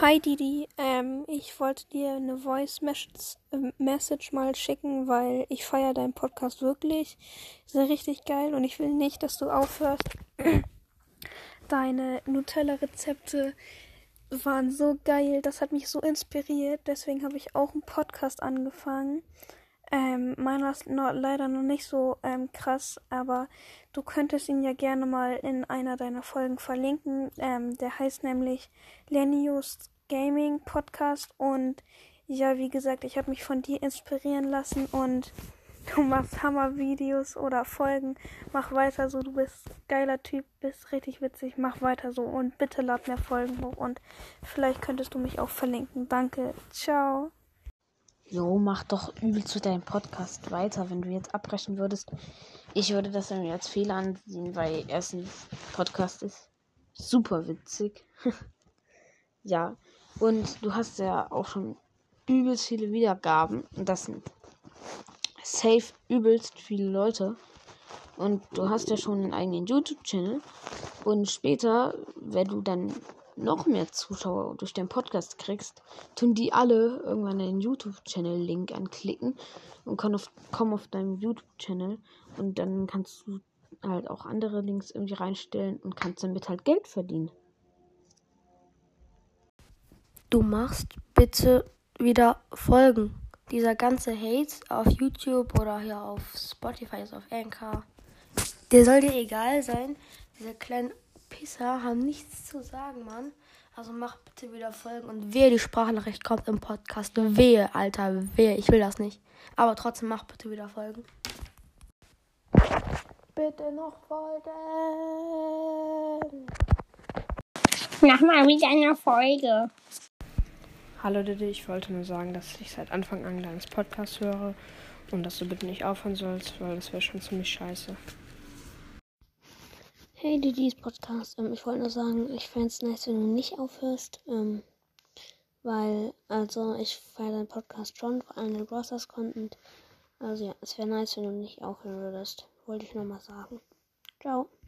Hi Didi, ähm, ich wollte dir eine Voice äh, Message mal schicken, weil ich feiere deinen Podcast wirklich. Ist richtig geil und ich will nicht, dass du aufhörst. Deine Nutella-Rezepte waren so geil, das hat mich so inspiriert. Deswegen habe ich auch einen Podcast angefangen. Ähm, meiner ist noch, leider noch nicht so ähm, krass, aber du könntest ihn ja gerne mal in einer deiner Folgen verlinken. Ähm, der heißt nämlich Lenius Gaming Podcast und ja, wie gesagt, ich habe mich von dir inspirieren lassen und du machst Hammer-Videos oder Folgen. Mach weiter so, du bist geiler Typ, bist richtig witzig, mach weiter so und bitte lad mehr Folgen hoch und vielleicht könntest du mich auch verlinken. Danke, ciao. Jo, mach doch übel zu deinem Podcast weiter, wenn du jetzt abbrechen würdest. Ich würde das dann als Fehler ansehen, weil erstens Podcast ist super witzig. ja. Und du hast ja auch schon übelst viele Wiedergaben. Und das sind safe übelst viele Leute. Und du hast ja schon einen eigenen YouTube-Channel. Und später, wenn du dann noch mehr Zuschauer durch deinen Podcast kriegst, tun die alle irgendwann den YouTube-Channel-Link anklicken und kommen auf, kommen auf deinem YouTube-Channel und dann kannst du halt auch andere Links irgendwie reinstellen und kannst damit halt Geld verdienen. Du machst bitte wieder Folgen. Dieser ganze Hate auf YouTube oder hier auf Spotify, ist auf Anchor, der soll dir egal sein. Diese kleinen Pisser haben nichts zu sagen, Mann. Also mach bitte wieder Folgen und wehe, die Sprachnachricht kommt im Podcast. Wehe, Alter, wehe, ich will das nicht. Aber trotzdem mach bitte wieder Folgen. Bitte noch Folgen. Mach mal wieder eine Folge. Hallo Didi, ich wollte nur sagen, dass ich seit Anfang an deines Podcast höre und dass du bitte nicht aufhören sollst, weil das wäre schon ziemlich scheiße. Hey Didis Podcast, ähm, ich wollte nur sagen, ich fände es nice, wenn du nicht aufhörst, ähm, weil, also, ich feiere deinen Podcast schon, vor allem den Browsers Content. Also ja, es wäre nice, wenn du nicht aufhören würdest. Wollte ich nur mal sagen. Ciao.